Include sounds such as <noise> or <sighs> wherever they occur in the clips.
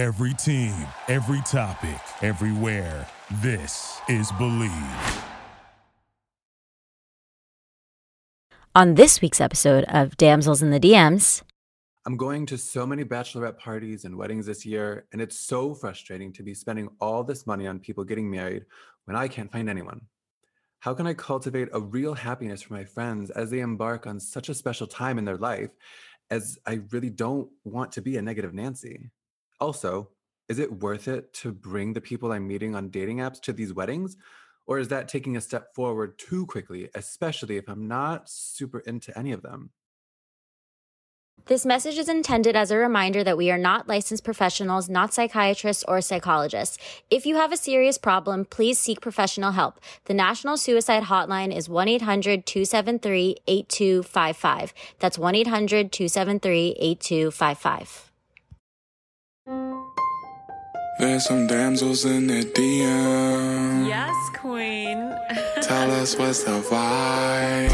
Every team, every topic, everywhere. This is Bleav. On this week's episode of Damsels in the DMs, I'm going to so many bachelorette parties and weddings this year, and it's so frustrating to be spending all this money on people getting married when I can't find anyone. How can I cultivate a real happiness for my friends as they embark on such a special time in their life, as I really don't want to be a negative Nancy? Also, is it worth it to bring the people I'm meeting on dating apps to these weddings? Or is that taking a step forward too quickly, especially if I'm not super into any of them? this message is intended as a reminder that we are not licensed professionals, not psychiatrists or psychologists. If you have a serious problem, please seek professional help. The National Suicide Hotline is 1 800 273 8255. That's 1 800 273 8255. There's some damsels in the DM. Yes, queen. <laughs> Tell us what's the vibe.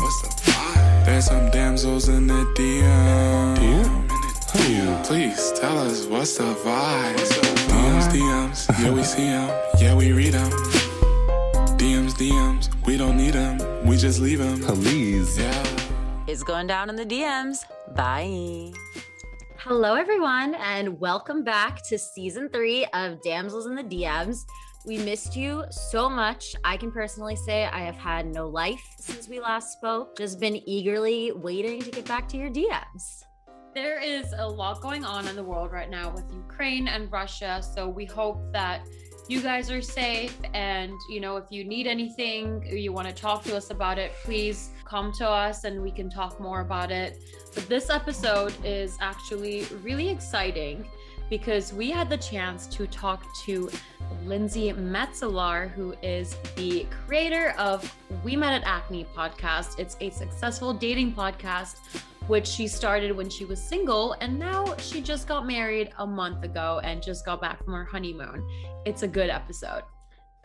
What's the vibe? There's some damsels in the DM. DM? Please tell us what's the vibe. DMs, DMs, yeah we see them, yeah we read them. DMs, DMs, we don't need them, we just leave them. Please. Yeah. It's going down in the DMs. Bye. Hello, everyone, and welcome back to season three of Damsels in the DMs. We missed you so much. I can personally say I have had no life since we last spoke, just been eagerly waiting to get back to your DMs. There is a lot going on in the world right now with Ukraine and Russia. So we hope that you guys are safe. And, you know, if you need anything you want to talk to us about it, please come to us and we can talk more about it. This episode is actually really exciting because we had the chance to talk to Lindsey Metselaar, who is the creator of We Met at Acme podcast. It's a successful dating podcast which she started when she was single. And now she just got married a month ago and just got back from her honeymoon. It's a good episode.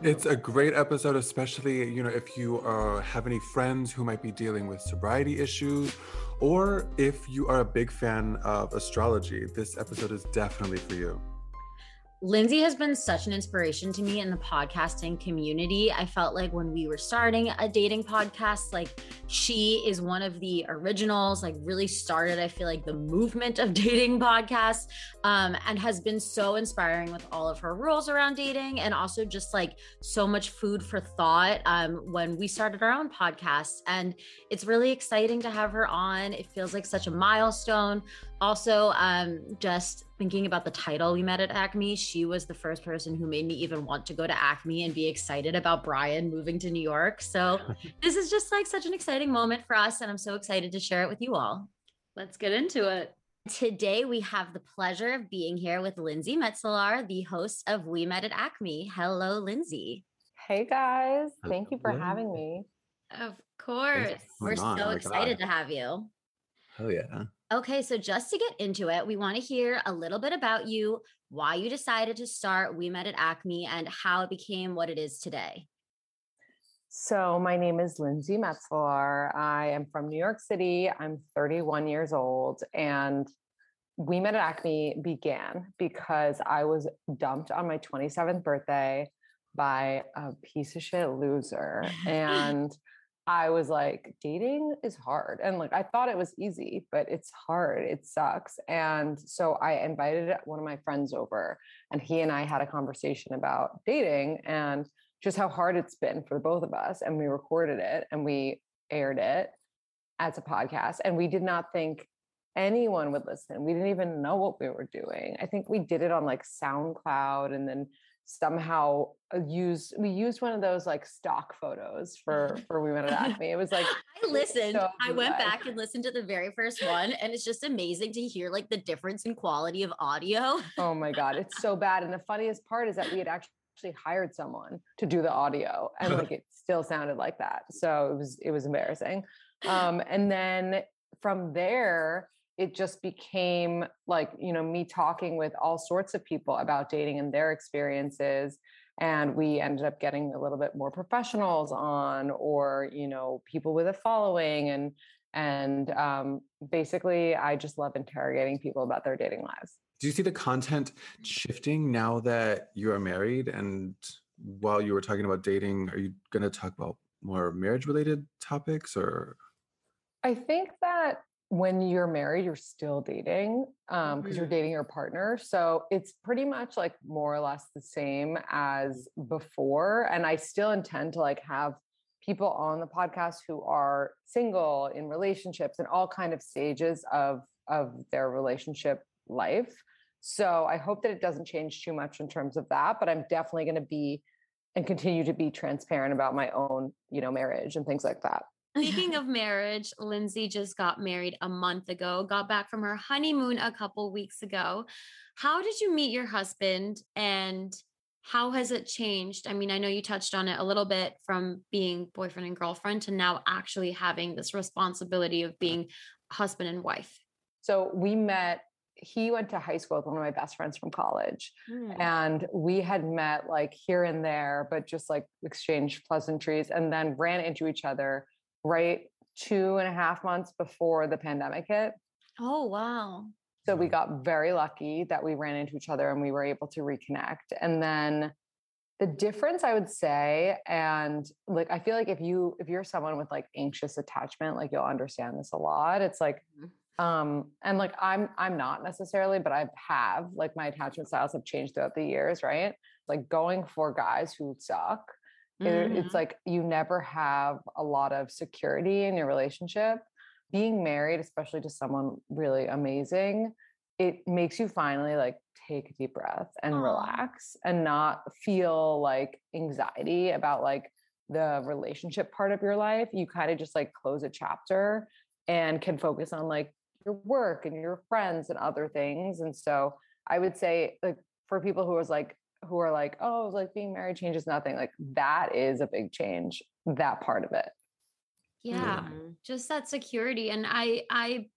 It's a great episode, especially, you know, if you uh, have any friends who might be dealing with sobriety issues, or if you are a big fan of astrology, this episode is definitely for you. Lindsay has been such an inspiration to me in the podcasting community. I felt like when we were starting a dating podcast, like she is one of the originals, like really started, I feel like, the movement of <laughs> dating podcasts um, and has been so inspiring with all of her rules around dating and also just like so much food for thought um, when we started our own podcast. And it's really exciting to have her on. It feels like such a milestone. Also, um, just thinking about the title we met at Acme, she was the first person who made me even want to go to Acme and be excited about Brian moving to New York. So, <laughs> this is just like such an exciting moment for us. And I'm so excited to share it with you all. Let's get into it. Today, we have the pleasure of being here with Lindsey Metselaar, the host of We Met at Acme. Hello, Lindsay. Hey guys, thank you for having me. Of course. We're so Oh excited to have you. Oh, yeah. Okay, so just to get into it, we want to hear a little bit about you, why you decided to start We Met at Acme, and how it became what it is today. So, my name is Lindsey Metselaar. I am from New York City. I'm 31 years old. And We Met at Acme began because I was dumped on my 27th birthday by a piece of shit loser. <laughs> And I was like, dating is hard. And like, I thought it was easy, but it's hard. It sucks. And so I invited uh, one of my friends over, and he and I had a conversation about dating and just how hard it's been for both of us. And we recorded it and we aired it as a podcast. And we did not think anyone would listen. We didn't even know what we were doing. I think we did it on like SoundCloud and then somehow uh, used we used one of those like stock photos for <laughs> for we went at acme it was like I listened. so I went back and listened to the very first one, and it's just amazing to hear like the difference in quality of audio. oh my god it's so bad and the funniest part is that we had actually hired someone to do the audio and like <laughs> it still sounded like that so it was it was embarrassing um and then from there it just became like you know me talking with all sorts of people about dating and their experiences and we ended up getting a little bit more professionals on or you know people with a following and and um, basically i just love interrogating people about their dating lives Do you see the content shifting now that you are married? And while you were talking about dating, are you going to talk about more marriage related topics or? I think that when you're married, you're still dating because um, mm-hmm. you're dating your partner. So it's pretty much like more or less the same as before. And I still intend to like have people on the podcast who are single in relationships and all kind of stages of of their relationship life. So I hope that it doesn't change too much in terms of that, but I'm definitely going to be and continue to be transparent about my own, you know, marriage and things like that. Speaking <laughs> of marriage, Lindsay just got married a month ago, got back from her honeymoon a couple weeks ago. How did you meet your husband and how has it changed? I mean, I know you touched on it a little bit from being boyfriend and girlfriend to now actually having this responsibility of being husband and wife. So we met he went to high school with one of my best friends from college mm. and we had met like here and there but just like exchanged pleasantries and then ran into each other right two and a half months before the pandemic hit. Oh wow. So we got very lucky that we ran into each other and we were able to reconnect. And then the difference i would say and like i feel like if you if you're someone with like anxious attachment like you'll understand this a lot. It's like mm-hmm. um and like i'm i'm not necessarily but i have like my attachment styles have changed throughout the years right? Like going for guys who suck mm-hmm. it's like you never have a lot of security in your relationship being married especially to someone really amazing it makes you finally like take a deep breath and Aww. relax and not feel like anxiety about like the relationship part of your life you kind of just like close a chapter and can focus on like your work and your friends and other things. And so I would say like for people who was like who are like, oh, like being married changes nothing, like that is a big change, that part of it. Yeah. Mm-hmm. Just that security. And I I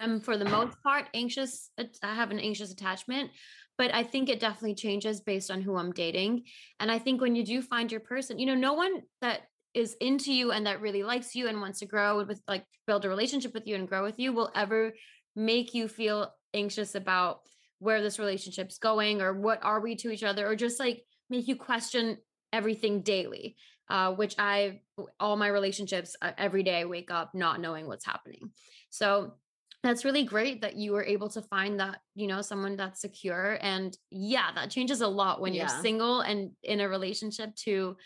am for the most part anxious. I have an anxious attachment, but I think it definitely changes based on who I'm dating. And I think when you do find your person, you know, no one that is into you and that really likes you and wants to grow with like build a relationship with you and grow with you will ever make you feel anxious about where this relationship's going or what are we to each other or just like make you question everything daily uh, which i all my relationships uh, every day i wake up not knowing what's happening so that's really great that you were able to find that you know someone that's secure and yeah that changes a lot when yeah. you're single and in a relationship to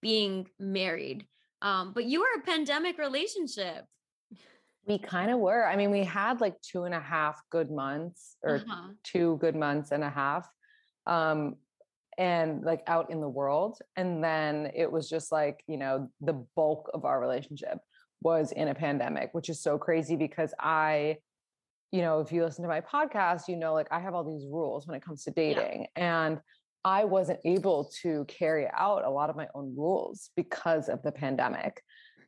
being married. Um, but you were a pandemic relationship. We kind of were. I mean, we had like two and a half good months or uh-huh. two good months and a half. Um, and like out in the world. And then it was just like, you know, the bulk of our relationship was in a pandemic, which is so crazy because I, you know, if you listen to my podcast, you know, like I have all these rules when it comes to dating. Yeah. And I wasn't able to carry out a lot of my own rules because of the pandemic.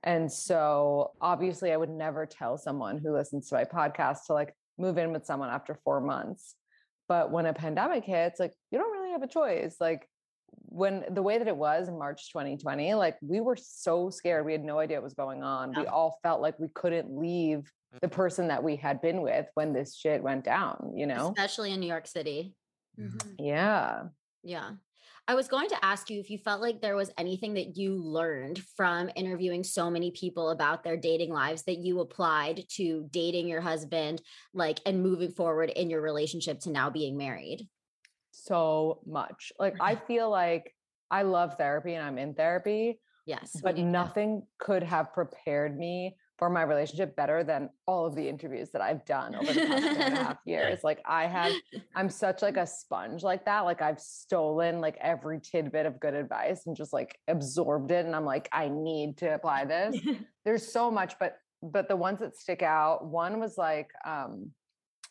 And so obviously I would never tell someone who listens to my podcast to like move in with someone after 4 months. But when a pandemic hits, like you don't really have a choice. Like when the way that it was in March 2020, like we were so scared. We had no idea what was going on. Yeah. We all felt like we couldn't leave the person that we had been with when this shit went down, you know? Especially in New York City. Mm-hmm. Yeah. Yeah. I was going to ask you if you felt like there was anything that you learned from interviewing so many people about their dating lives that you applied to dating your husband, like, and moving forward in your relationship to now being married. So much. Like, I <laughs> feel like I love therapy and I'm in therapy. Yes. But nothing could have prepared me for my relationship better than all of the interviews that I've done over the past two and a half <laughs> years. Like I have, I'm such like a sponge like that. Like I've stolen like every tidbit of good advice and just like absorbed it. And I'm like, I need to apply this. <laughs> There's so much, but but the ones that stick out, one was like, um,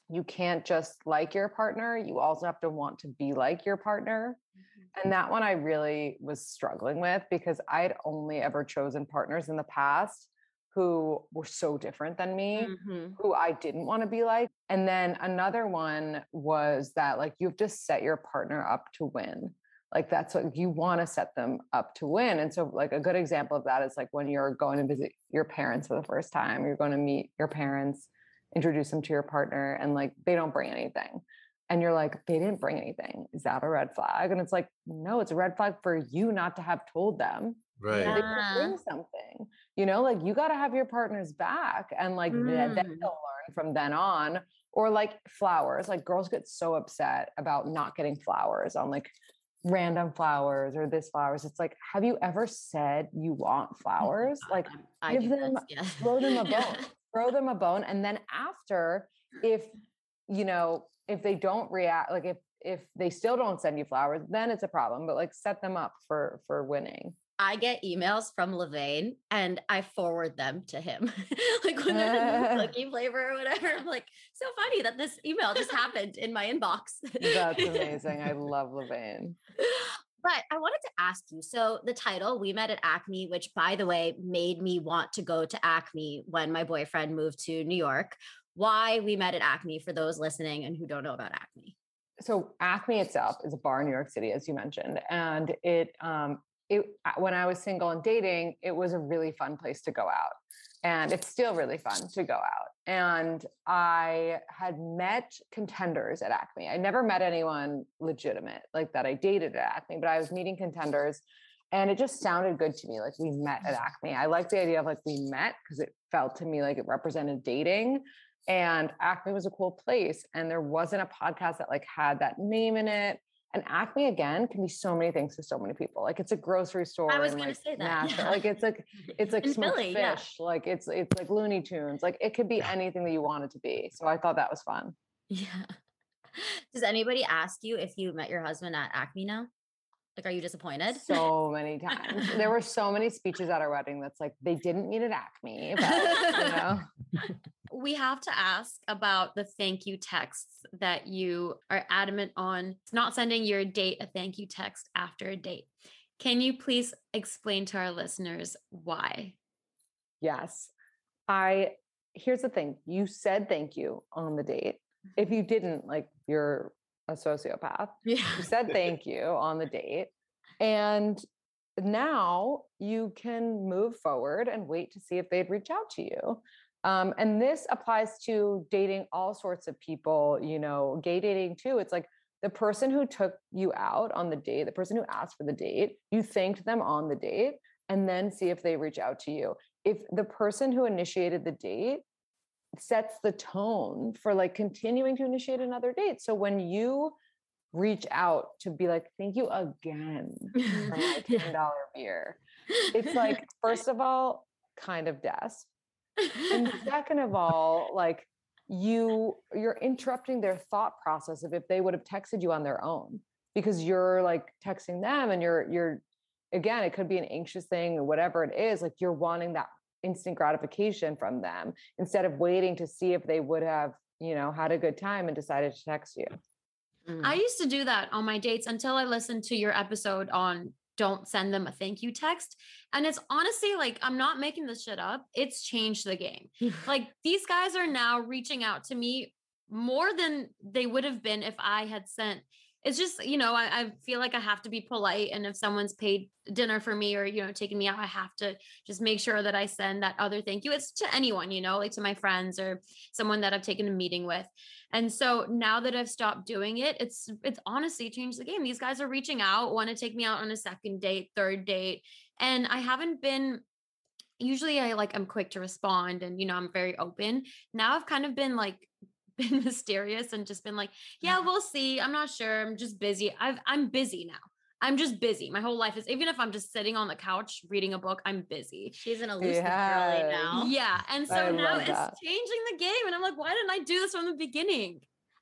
you can't just like your partner, you also have to want to be like your partner. Mm-hmm. And that one I really was struggling with because I'd only ever chosen partners in the past who were so different than me, mm-hmm. who I didn't want to be like. And then another one was that like you have to set your partner up to win. Like that's what you want to set them up to win. And so like a good example of that is like when you're going to visit your parents for the first time, you're going to meet your parents, introduce them to your partner and like they don't bring anything. and you're like, they didn't bring anything. Is that a red flag? And it's like, no, it's a red flag for you not to have told them. Right. They Yeah. could bring something. You know, like you got to have your partner's back, and like th- then Mm. they'll learn from then on. Or like flowers, like girls get so upset about not getting flowers on like random flowers or this flowers. It's like, have you ever said you want flowers? Like I give them- this, yeah. throw them a Yeah. bone <laughs> throw them a bone and then after if you know if they don't react like if if they still don't send you flowers then it's a problem but like set them up for for winning I get emails from Levain and I forward them to him. <laughs> like when they're in the <laughs> cookie flavor or whatever. I'm like, so funny that this email just happened in my inbox. that's <laughs> amazing i love levain But I wanted to ask you so, the title, We Met at Acme, which by the way made me want to go to Acme when my boyfriend moved to New York. Why We Met at Acme for those listening and who don't know about Acme? so acme itself is a bar in new york city as you mentioned and it um it when i was single and dating it was a really fun place to go out and it's still really fun to go out and i had met contenders at acme. I never met anyone legitimate like that i dated at acme but i was meeting contenders and it just sounded good to me like we met at mm. acme. I like the idea of like we met because it felt to me like it represented dating and acme was a cool place and there wasn't a podcast that like had that name in it and acme again can be so many things to so many people like it's a grocery store I was in, gonna like, say that. Nashville. yeah. like it's like <laughs> it's like Philly, fish yeah. like it's it's like looney tunes like it could be anything that you want it to be so i thought that was fun Yeah. <laughs> Does anybody ask you if you met your husband at Acme now? Like, are you disappointed? so many times there were so many speeches at our wedding that's like they didn't meet at acme but you know <laughs> we have to ask about the thank you texts that you are adamant on It's not sending your date a thank you text after a date. Can you please explain to our listeners why? Yes. I here's the thing. You said thank you on the date. If you didn't, like you're a sociopath. Yeah. You said thank you on the date. And now you can move forward and wait to see if they'd reach out to you. Um, and this applies to dating all sorts of people, you know, gay dating too. It's like the person who took you out on the date, the person who asked for the date, you thanked them on the date and then see if they reach out to you. If the person who initiated the date sets the tone for like continuing to initiate another date. So when you reach out to be like, thank you again for my <laughs> $10 beer, it's <laughs> like, first of all, kind of desp. And <laughs> second of all, like you you're interrupting their thought process of if they would have texted you on their own because you're like texting them and you're you're again, it could be an anxious thing or whatever it is, like you're wanting that instant gratification from them instead of waiting to see if they would have, you know, had a good time and decided to text you. Mm. I used to do that on my dates until I listened to your episode on don't send them a thank you text. And it's honestly like, I'm not making this shit up. It's changed the game. <laughs> like these guys are now reaching out to me more than they would have been if I had sent. It's just, you know, I, I feel like I have to be polite. And if someone's paid dinner for me or, you know, taking me out, I have to just make sure that I send that other thank you. It's to anyone, you know, like to my friends or someone that I've taken a meeting with. And so now that I've stopped doing it, it's it's honestly changed the game. These guys are reaching out, want to take me out on a second date, third date, and I haven't been usually I like I'm quick to respond and you know I'm very open. Now I've kind of been like been <laughs> mysterious and just been like, yeah, we'll see. I'm not sure. I'm just busy. I've I'm busy now. I'm just busy. My whole life is even if I'm just sitting on the couch reading a book, I'm busy. She's an elusive girly Yes. now. Yeah. And so I now it's that. changing the game. And I'm like, why didn't I do this from the beginning?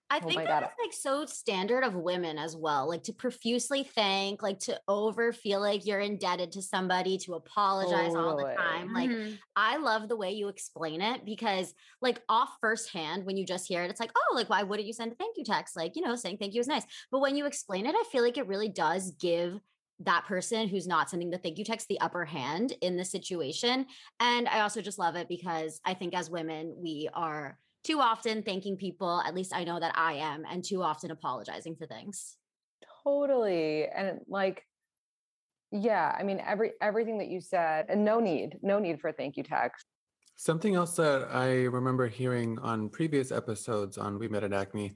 I Oh think my that's like so standard of women as well, like to profusely thank, like to over feel like you're indebted to somebody, to apologize all the time. Like Mhm. I love the way you explain it because, like, off firsthand, when you just hear it, it's like, oh, like, why wouldn't you send a thank you text? Like, you know, saying thank you is nice. But when you explain it, I feel like it really does give that person who's not sending the thank you text the upper hand in the situation. And I also just love it because I think as women, we are too often thanking people, at least I know that I am, and too often apologizing for things. Totally. And like, yeah, I mean, every everything that you said, and no need, no need for a thank you text. Something else that I remember hearing on previous episodes on We Met at Acme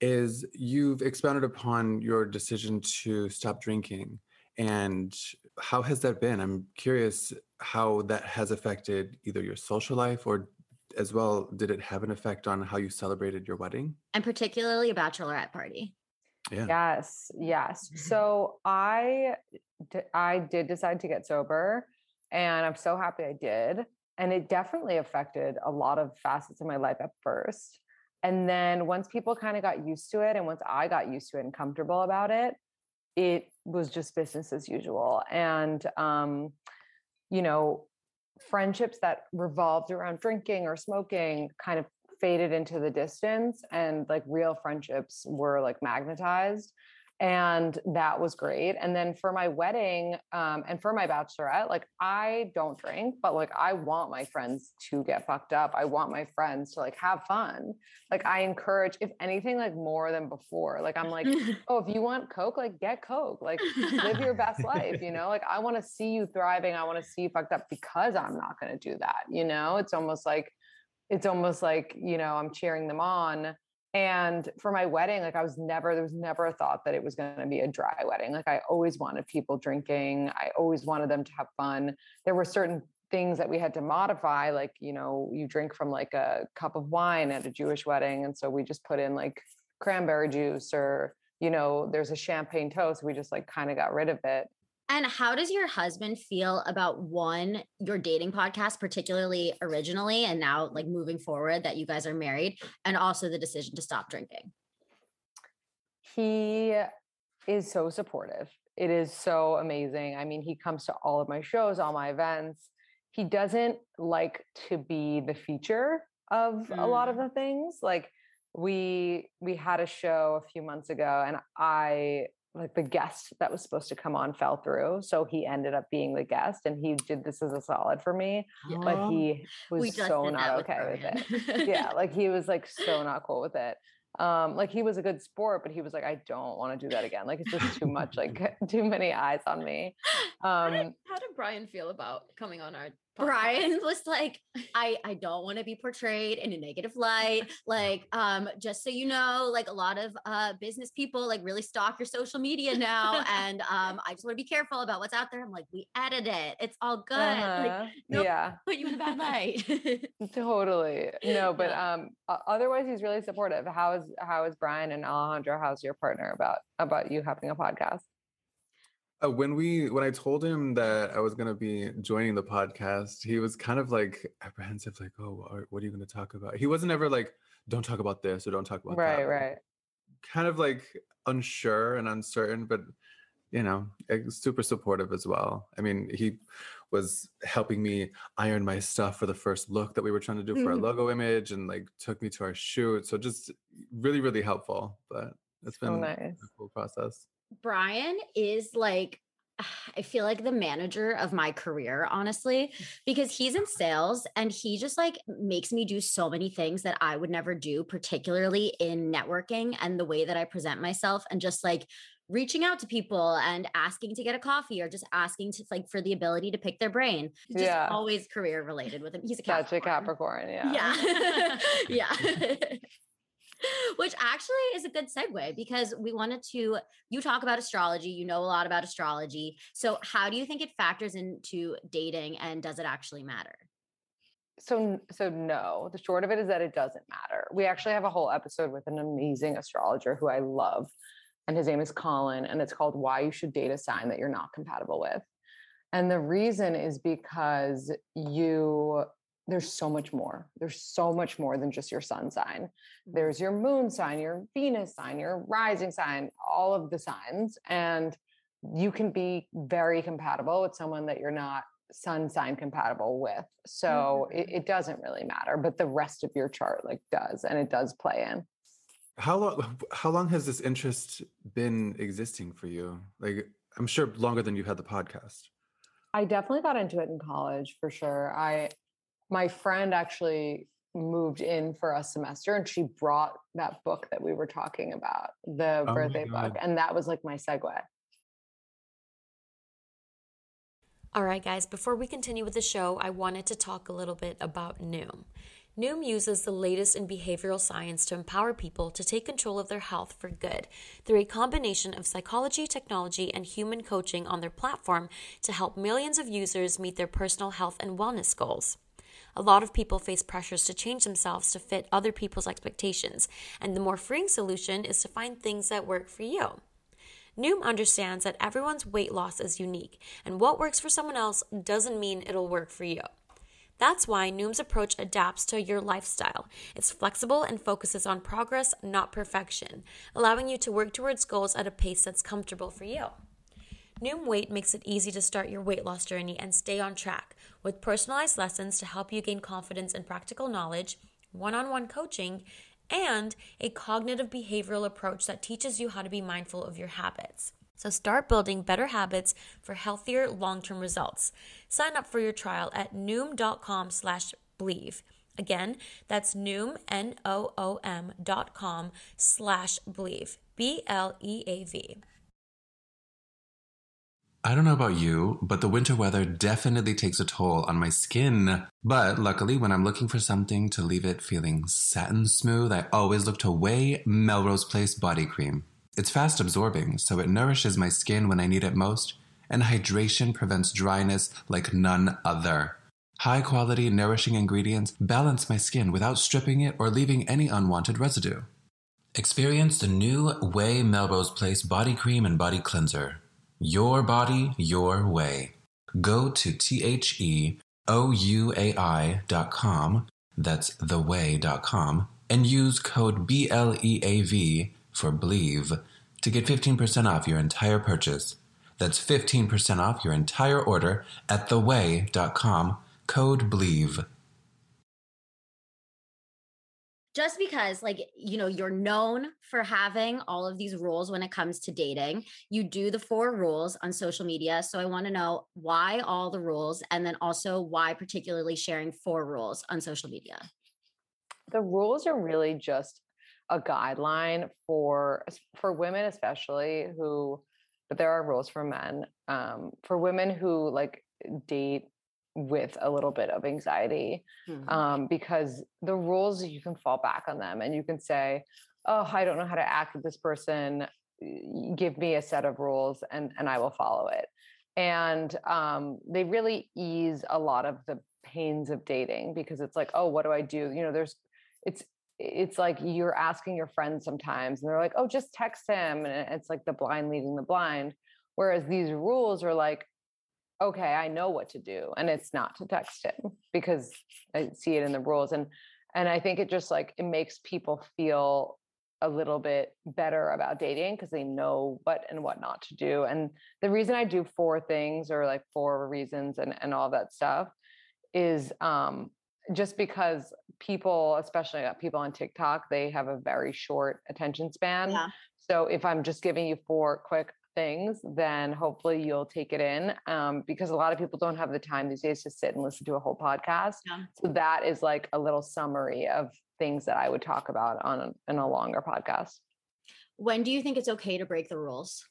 is you've expounded upon your decision to stop drinking. And how has that been? I'm curious how that has affected either your social life or as well, did it have an effect on how you celebrated your wedding? And particularly a bachelorette party. Yeah. Yes, yes. <laughs> So I I did decide to get sober and I'm so happy I did. And it definitely affected a lot of facets of my life at first. And then once people kind of got used to it and once I got used to it and comfortable about it, it was just business as usual. And um, you know, friendships that revolved around drinking or smoking kind of faded into the distance and like real friendships were like magnetized and that was great and then for my wedding um, and for my bachelorette like i don't drink but like i want my friends to get fucked up i want my friends to like have fun like i encourage if anything like more than before like i'm like <laughs> oh if you want coke like get coke like live your best life you <laughs> know like i want to see you thriving i want to see you fucked up because i'm not going to do that you know it's almost like it's almost like you know i'm cheering them on and for my wedding, like I was never, there was never a thought that it was going to be a dry wedding. Like I always wanted people drinking. I always wanted them to have fun. There were certain things that we had to modify, like, you know, you drink from like a cup of wine at a Jewish wedding. And so we just put in like cranberry juice or, you know, there's a champagne toast. We just like kind of got rid of it. And how does your husband feel about one, your dating podcast, particularly originally, and now like moving forward that you guys are married, and also the decision to stop drinking? He is so supportive. It is so amazing. I mean, he comes to all of my shows, all my events. He doesn't like to be the feature of mm. a lot of mm. the things. Like we we had a show a few months ago and I like the guest that was supposed to come on fell through so he ended up being the guest and he did this as a solid for me yeah. but he was so not okay with, with it yeah like he <laughs> was like so not cool with it. Um like he was a good sport but he was like i don't want to do that again. Like it's just too much like <laughs> <laughs> too many eyes on me. Um how did, how did brian feel about coming on our Brian was <laughs> like, I, I don't want to be portrayed in a negative light. <laughs> Like, um, just so you know, like a lot of uh business people like really stalk your social media now. <laughs> and um, I just want to be careful about what's out there. I'm like, we edit it. It's all good. Uh-huh. Like, nope, yeah. Put you in a bad light. totally. No, but um otherwise he's really supportive. How is how is Brian and Alejandro? How's your partner about about you having a podcast? Uh, when we when I told him that I was going to be joining the podcast, he was kind of like apprehensive, like, "Oh, what are you going to talk about?" He wasn't ever like, "Don't talk about this" or "Don't talk about right, that." Right, right. Kind of like unsure and uncertain, but you know, super supportive as well. I mean, he was helping me iron my stuff for the first look that we were trying to do for our <laughs> logo image, and like took me to our shoot. So just really, really helpful. But it's been nice. a cool process. Brian is like <sighs> I feel like the manager of my career, honestly, mm. because he's in sales and he just like makes me do so many things that I would never do, particularly in networking and the way that I present myself and just like reaching out to people and asking to get a coffee or just asking to like for the ability to pick their brain. Just yeah. always career related with him. He's a Capricorn. Such a Capricorn, yeah. Yeah. <laughs> yeah. <laughs> <laughs> actually is a good segue because we wanted to you talk about astrology you know a lot about astrology. So how do you think it factors into dating and does it actually matter? So so no the short of it is that it doesn't matter. We actually have a whole episode with an amazing astrologer who i love and his name is colin and it's called why you should date a sign that you're not compatible with. And the reason is because you there's so much more. There's so much more than just your sun sign. Mm-hmm. There's your moon sign, your Venus sign, your rising sign, all of the signs. And you can be very compatible with someone that you're not sun sign compatible with. So mm-hmm. it, it, doesn't really matter, but the rest of your chart like does, and it does play in. How long <laughs> how long has this interest been existing for you? Like I'm sure longer than you had the podcast. I definitely got into it in college for sure. I my friend actually moved in for a semester and she brought that book that we were talking about, the oh birthday book. And that was like my segue. All right, guys, before we continue with the show, I wanted to talk a little bit about Noom. Noom uses the latest in behavioral science to empower people to take control of their health for good through a combination of psychology, technology, and human coaching on their platform to help millions of users meet their personal health and wellness goals. A lot of people face pressures to change themselves to fit other people's expectations, and the more freeing solution is to find things that work for you. Noom understands that everyone's weight loss is unique, and what works for someone else doesn't mean it'll work for you. That's why Noom's approach adapts to your lifestyle. It's flexible and focuses on progress, not perfection, allowing you to work towards goals at a pace that's comfortable for you. Noom Weight makes it easy to start your weight loss journey and stay on track with personalized lessons to help you gain confidence and practical knowledge, one on one coaching, and a cognitive behavioral approach that teaches you how to be mindful of your habits. So start building better habits for healthier long-term results. Sign up for your trial at noom.com slash bleav. Again, that's noom, N-O-O-M dot com slash bleav, B-L-E-A-V. I don't know about you, but the winter weather definitely takes a toll on my skin. But luckily, when I'm looking for something to leave it feeling satin smooth, I always look to Ouai Melrose Place Body Cream. It's fast absorbing, so it nourishes my skin when I need it most, and hydration prevents dryness like none other. High quality, nourishing ingredients balance my skin without stripping it or leaving any unwanted residue. Experience the new Ouai Melrose Place Body Cream and Body Cleanser. Your body, your way. Go to T H E O U A I dot com, that's and use code B L E A V for Bleav to get 15% off your entire purchase. That's 15% off your entire order at theouai.com, code Bleav. Just because like you know you're known for having all of these rules when it comes to dating you do the four rules on social media so i want to know why all the rules and then also why particularly sharing four rules on social media. The rules are really just a guideline for for women especially who but there are rules for men um, for women who like date with a little bit of anxiety Mhm. um, because the rules you can fall back on them and you can say oh i don't know how to act with this person. Give me a set of rules and and i will follow it. And um, they really ease a lot of the pains of dating because it's like oh what do i do? You know there's it's it's like you're asking your friends sometimes and they're like oh just text him. And it's like the blind leading the blind. Whereas these rules are like okay i know what to do and it's not to text him because i see it in the rules and and i think it just like it makes people feel a little bit better about dating because they know what and what not to do and the reason i do four things or like four reasons and and all that stuff is um just because people especially uh, people on tiktok they have a very short attention span Yeah. so if i'm just giving you four quick things, then hopefully you'll take it in. Um, because a lot of people don't have the time these days to sit and listen to a whole podcast. Yeah. So that is like a little summary of things that I would talk about on a, in a longer podcast. when do you think it's okay to break the rules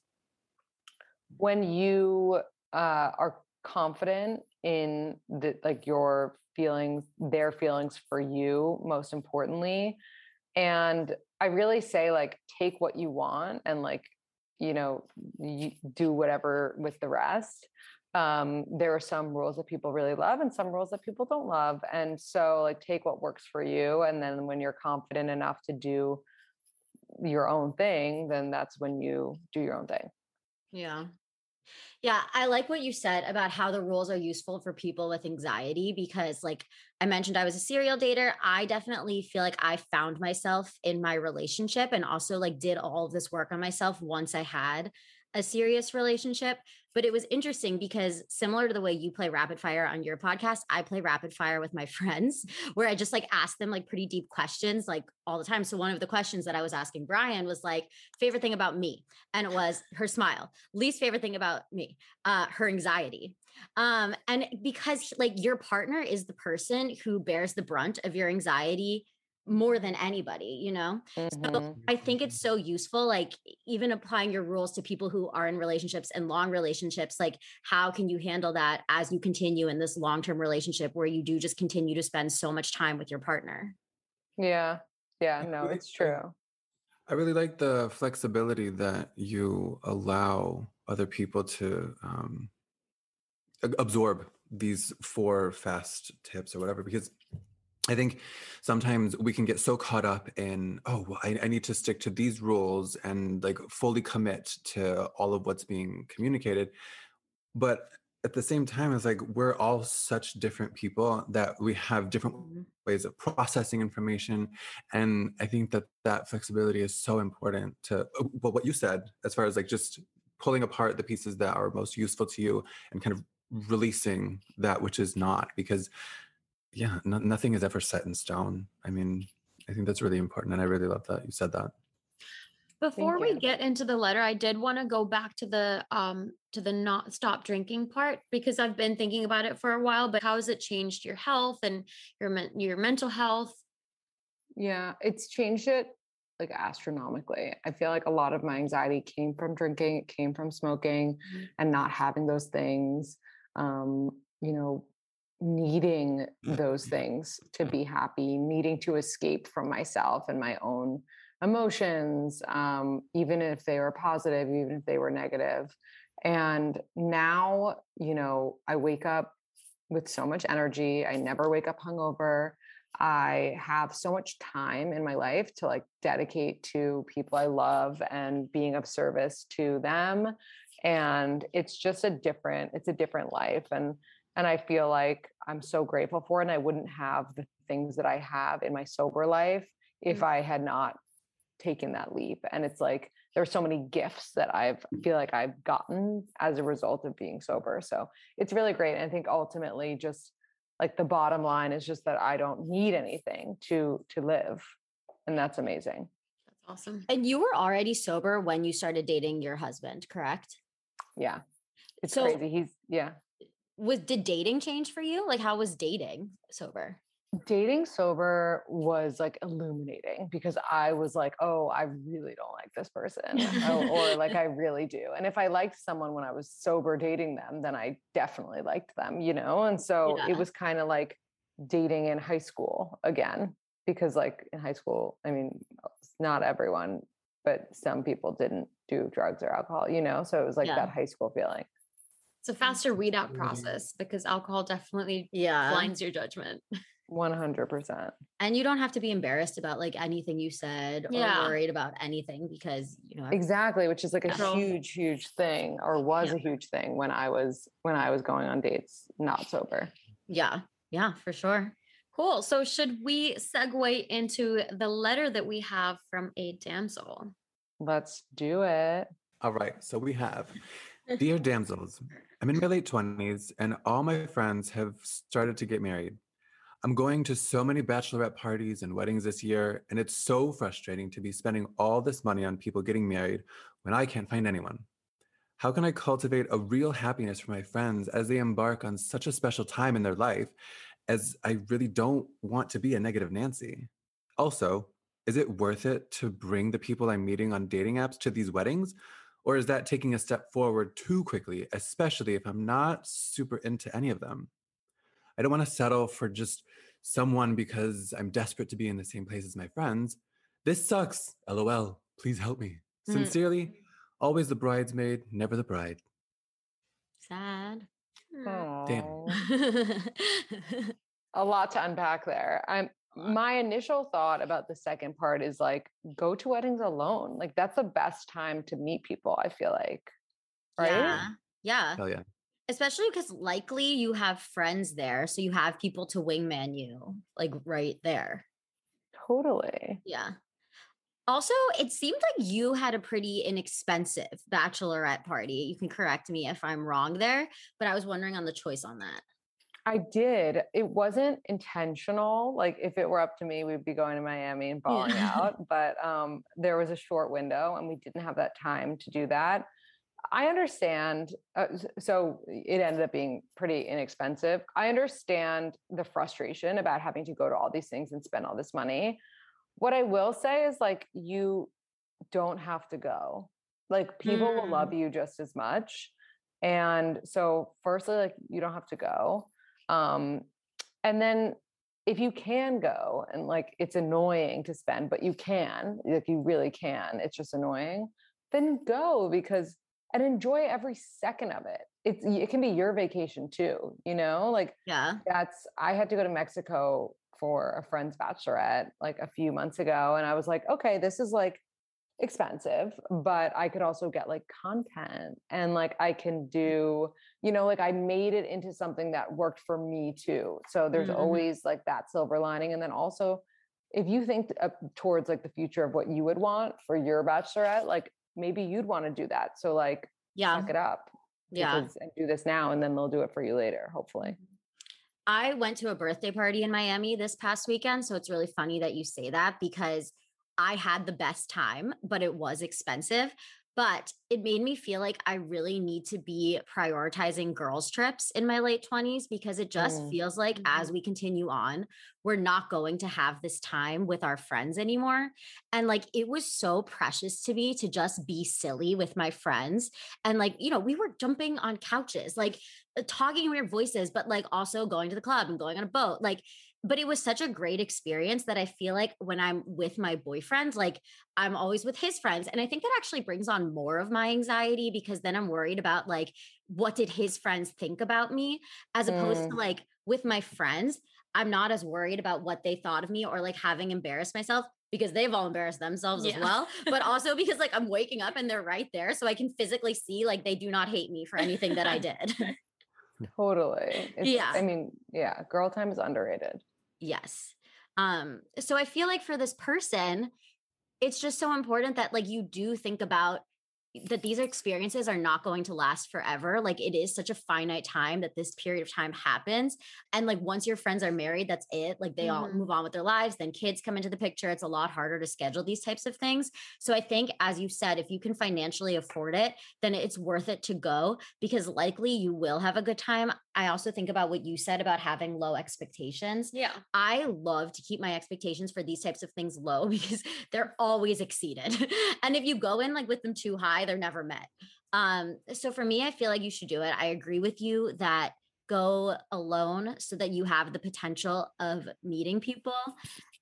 When you uh, are confident in the like your feelings, their feelings for you, most importantly, and I really say like take what you want and like you know you do whatever with the rest um there are some rules that people really love and some rules that people don't love and so like take what works for you and then when you're confident enough to do your own thing then that's when you do your own thing Yeah. Yeah, I like what you said about how the rules are useful for people with anxiety because, like I mentioned, I was a serial dater. I definitely feel like I found myself in my relationship and also like did all of this work on myself once I had a serious relationship. But it was interesting because similar to the way you play rapid fire on your podcast, I play rapid fire with my <laughs> friends where I just like ask them like pretty deep questions like all the time. So one of the questions that I was asking Brian was like, favorite thing about me? And it was her smile. Least favorite thing about me, uh, her anxiety. Um, and because like your partner is the person who bears the brunt of your anxiety more than anybody, you know? So Mhm. I think it's so useful, like even applying your rules to people who are in relationships and long relationships. Like, how can you handle that as you continue in this long term relationship where you do just continue to spend so much time with your partner? Yeah. Yeah. No, it's true. I really like the flexibility that you allow other people to um, absorb these four fast tips or whatever, because I think sometimes we can get so caught up in, oh, well, I, I need to stick to these rules and like fully commit to all of what's being communicated. But at the same time, it's like we're all such different people that we have different Mhm. ways of processing information and i think that that flexibility is so important to uh, well what you said as far as like just pulling apart the pieces that are most useful to you and kind of releasing that which is not because yeah no, nothing is ever set in stone i mean i think that's really important and i really love that you said that Before we get into the letter, I did want to go back to the um to the not stop drinking part because I've been thinking about it for a while. But how has it changed your health and your your mental health? Yeah, it's changed it like astronomically. I feel like a lot of my anxiety came from drinking, it came from smoking Mhm. and not having those things. Um, you know, needing those things to be happy, needing to escape from myself and my own emotions, um, even if they were positive, even if they were negative. And now, you know, I wake up with so much energy. I never wake up hungover. I have so much time in my life to like dedicate to people I love and being of service to them. And it's just a different, it's a different life. And and I feel like I'm so grateful for it. And I wouldn't have the things that I have in my sober life if mm. I had not taken that leap. And it's like there's so many gifts that I've feel like I've gotten as a result of being sober. So it's really great. And I think ultimately just like the bottom line is just that I don't need anything to to live. And that's amazing. That's awesome. And you were already sober when you started dating your husband, correct? Yeah. It's So- crazy. He's yeah. Was did dating change for you? Like how was dating sober? dating sober was like illuminating because I was like, oh, I really don't like this person, <laughs> oh, or like I really do. And if I liked someone when I was sober dating them, then I definitely liked them, you know? And so Yeah. it was kind of like dating in high school again, because like in high school, I mean, not everyone, but some people didn't do drugs or alcohol, you know? So it was like Yeah. that high school feeling. It's a mm. faster weed out process because alcohol definitely Yeah. blinds your judgment. 100%. And you don't have to be embarrassed about like anything you said or Yeah. worried about anything because you know exactly which is like a Control. huge huge thing or was Yeah. a huge thing when i was when i was going on dates not sober yeah, yeah, for sure. Cool. So should we segue into the letter that we have from a damsel? let's do it All right, so we have <laughs> Dear damsels, I'm in my late 20s and all my friends have started to get married. I'm going to so many bachelorette parties and weddings this year, and it's so frustrating to be spending all this money on people getting married when I can't find anyone. How can I cultivate a real happiness for my friends as they embark on such a special time in their life, as I really don't want to be a negative Nancy? Also, is it worth it to bring the people I'm meeting on dating apps to these weddings? Or is that taking a step forward too quickly, especially if I'm not super into any of them? I don't want to settle for just someone because I'm desperate to be in the same place as my friends. This sucks. LOL. Please help me. Mm. Sincerely, always the bridesmaid, never the bride. Sad. Damn. <laughs> A lot to unpack there i'm my initial thought about the second part is like go to weddings alone like that's the best time to meet people i feel like right Yeah. Yeah. Hell yeah. Especially because likely you have friends there. So you have people to wingman you like right there. totally Yeah. Also, it seemed like you had a pretty inexpensive bachelorette party. You can correct me if I'm wrong there, but I was wondering on the choice on that. I did. It wasn't intentional. Like if it were up to me, we'd be going to Miami and falling Yeah. out. But um, there was a short window, and we didn't have that time to do that. I understand. Uh, so it ended up being pretty inexpensive. I understand the frustration about having to go to all these things and spend all this money. what I will say is like you don't have to go. Like people will Mm. love you just as much. And so firstly, like you don't have to go. Um, and then if you can go and like it's annoying to spend, but you can, like you really can, it's just annoying, then go because and enjoy every second of it. It's it can be your vacation too, you know? Like Yeah. that's I had to go to Mexico for a friend's bachelorette like a few months ago. And I was like, okay, this is like expensive, but I could also get like content and like I can do, you know, like I made it into something that worked for me too. So there's Mhm. always like that silver lining. And then also, if you think up towards like the future of what you would want for your bachelorette, like maybe you'd want to do that. So like Yeah. suck it up. Yeah. and do this now and then they'll do it for you later, hopefully. I went to a birthday party in Miami this past weekend. So it's really funny that you say that because I had the best time, but it was expensive. But it made me feel like I really need to be prioritizing girls' trips in my late 20s because it just Mm. feels like as we continue on, we're not going to have this time with our friends anymore. And like it was so precious to me to just be silly with my friends. And like, you know, we were jumping on couches, like uh, talking weird voices, but like also going to the club and going on a boat. Like, but it was such a great experience that I feel like when I'm with my boyfriend, like I'm always with his friends. And I think that actually brings on more of my anxiety because then I'm worried about like, what did his friends think about me? As opposed to Mm. like with my friends, I'm not as worried about what they thought of me or like having embarrassed myself because they've all embarrassed themselves as well. But <laughs> also because like I'm waking up and they're right there. So I can physically see like they do not hate me for anything that I <laughs> did. <laughs> Totally. It's, Yeah. I mean, yeah, girl time is underrated. Yes. Um, so I feel like for this person, it's just so important that like you do think about that these experiences are not going to last forever. Like it is such a finite time that this period of time happens. And like once your friends are married, that's it. Like they all Mhm. move on with their lives. Then kids come into the picture. It's a lot harder to schedule these types of things. So I think, as you said, if you can financially afford it, then it's worth it to go because likely you will have a good time. I also think about what you said about having low expectations. Yeah. I love to keep my expectations for these types of things low <laughs> because they're always exceeded. <laughs> and if you go in like with them too high, they're never met. Um, so for me, I feel like you should do it. I agree with you that go alone so that you have the potential of meeting people.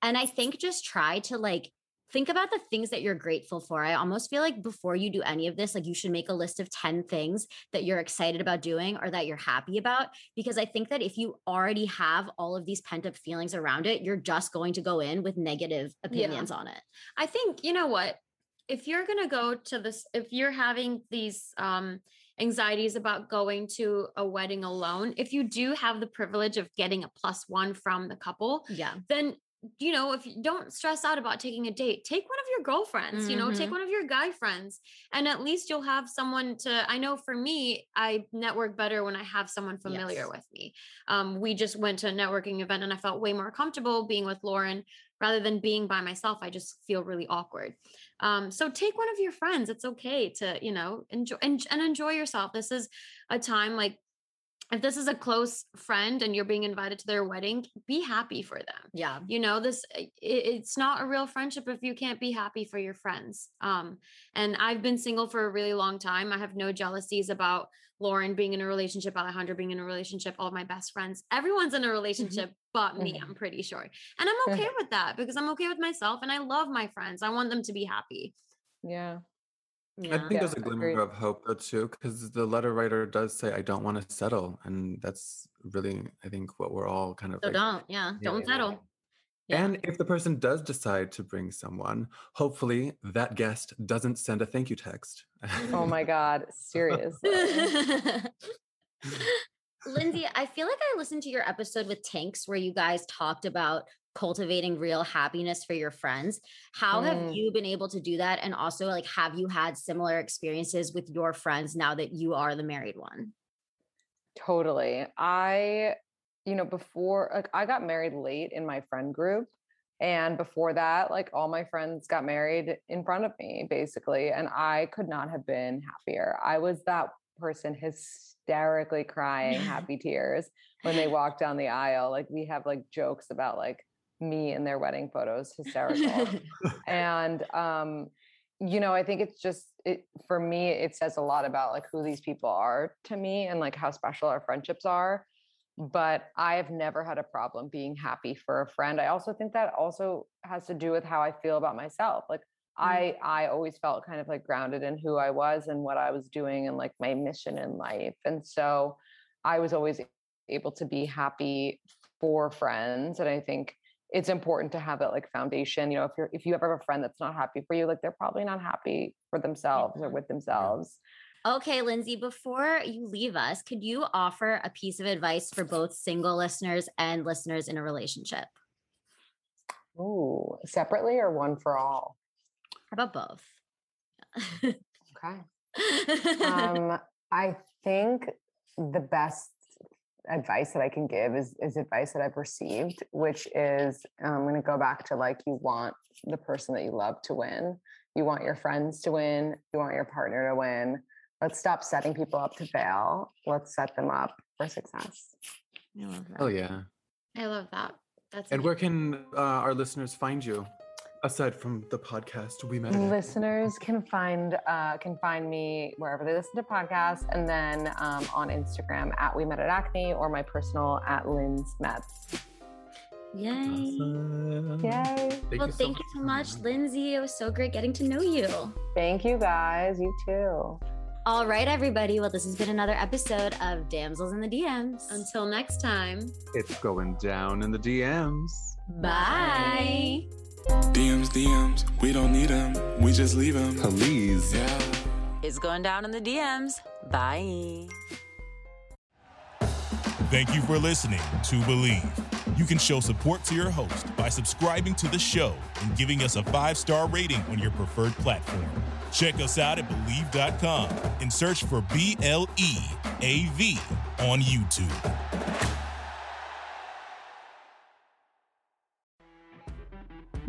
And I think just try to like think about the things that you're grateful for. I almost feel like before you do any of this, like you should make a list of 10 things that you're excited about doing or that you're happy about. Because I think that if you already have all of these pent up feelings around it, you're just going to go in with negative Yeah. opinions on it. I think you know what if you're going to go to this if you're having these um anxieties about going to a wedding alone if you do have the privilege of getting a plus one from the couple Yeah. then you know if you don't stress out about taking a date take one of your girlfriends you know take Mhm. one of your guy friends and at least you'll have someone to i know for me i network better when i have someone familiar Yes. with me um, we just went to a networking event and i felt way more comfortable being with lauren rather than being by myself i just feel really awkward um, so take one of your friends it's okay to you know enjoy and, and enjoy yourself this is a time like if this is a close friend and you're being invited to their wedding be happy for them. Yeah. you know this i- i- it's not a real friendship if you can't be happy for your friends. Um and i've been single for a really long time. I have no jealousies about lauren being in a relationship alejandro being in a relationship all my best friends. Everyone's in a relationship but me Mhm. i'm pretty sure. And i'm okay with that because i'm okay with myself and i love my friends. I want them to be happy. Yeah. Yeah. I think there's a glimmer agreed. of hope though too, because the letter writer does say, "I don't want to settle," and that's really, I think, what we're all kind of so like. don't. Yeah. Yeah, Don't yeah. settle. Yeah. And if the person does decide to bring someone, hopefully that guest doesn't send a thank you text. Oh my <laughs> God. Seriously. <laughs> <laughs> Lindsey, I feel like I listened to your episode with Tanks where you guys talked about cultivating real happiness for your friends. How have Mm. you been able to do that? And also, like, have you had similar experiences with your friends now that you are the married one? Totally. I, you know, before, like, I got married late in my friend group. And before that, like, all my friends got married in front of me, basically. And I could not have been happier. I was that person hysterically crying <laughs> happy tears when they walked down the aisle. Like, we have like jokes about like me in their wedding photos hysterical <laughs> and um you know i think it's just it for me it says a lot about like who these people are to me and like how special our friendships are but i have never had a problem being happy for a friend i also think that also has to do with how i feel about myself like I I always felt kind of like grounded in who I was and what I was doing and like my mission in life. And so I was always able to be happy for friends. And I think it's important to have that like foundation. You know, if you're if you ever have a friend that's not happy for you, like they're probably not happy for themselves or with themselves. Okay, Lindsey, before you leave us, could you offer a piece of advice for both single listeners and listeners in a relationship? Ooh, separately or one for all? How about both? <laughs> okay. <laughs> um, I think the best advice that I can give is is advice that I've received, which is um, I'm going to go back to like you want the person that you love to win, you want your friends to win, you want your partner to win. Let's stop setting people up to fail. Let's set them up for success. I love that. Oh yeah. I love that. That's And where can uh, our listeners find you? Aside from the podcast, we met. Listeners can find uh, can find me wherever they listen to podcasts, and then um, on instagram at We Met at Acme or my personal at Lynn's Mets. Yay. Awesome. Yay! well, thank you so much, Lindsey. It was so great getting to know you. Thank you guys. You too. All right, everybody. Well, this has been another episode of Damsels in the DMs. Until next time. It's going down in the DMs. Bye. DMs, DMs, we don't need them, we just leave them. Please. Yeah. It's going down in the DMs. Bye. Thank you for listening to Bleav. You can show support to your host by subscribing to the show and giving us a five star rating on your preferred platform. Check us out at bleav.com and search for B L E A V on YouTube.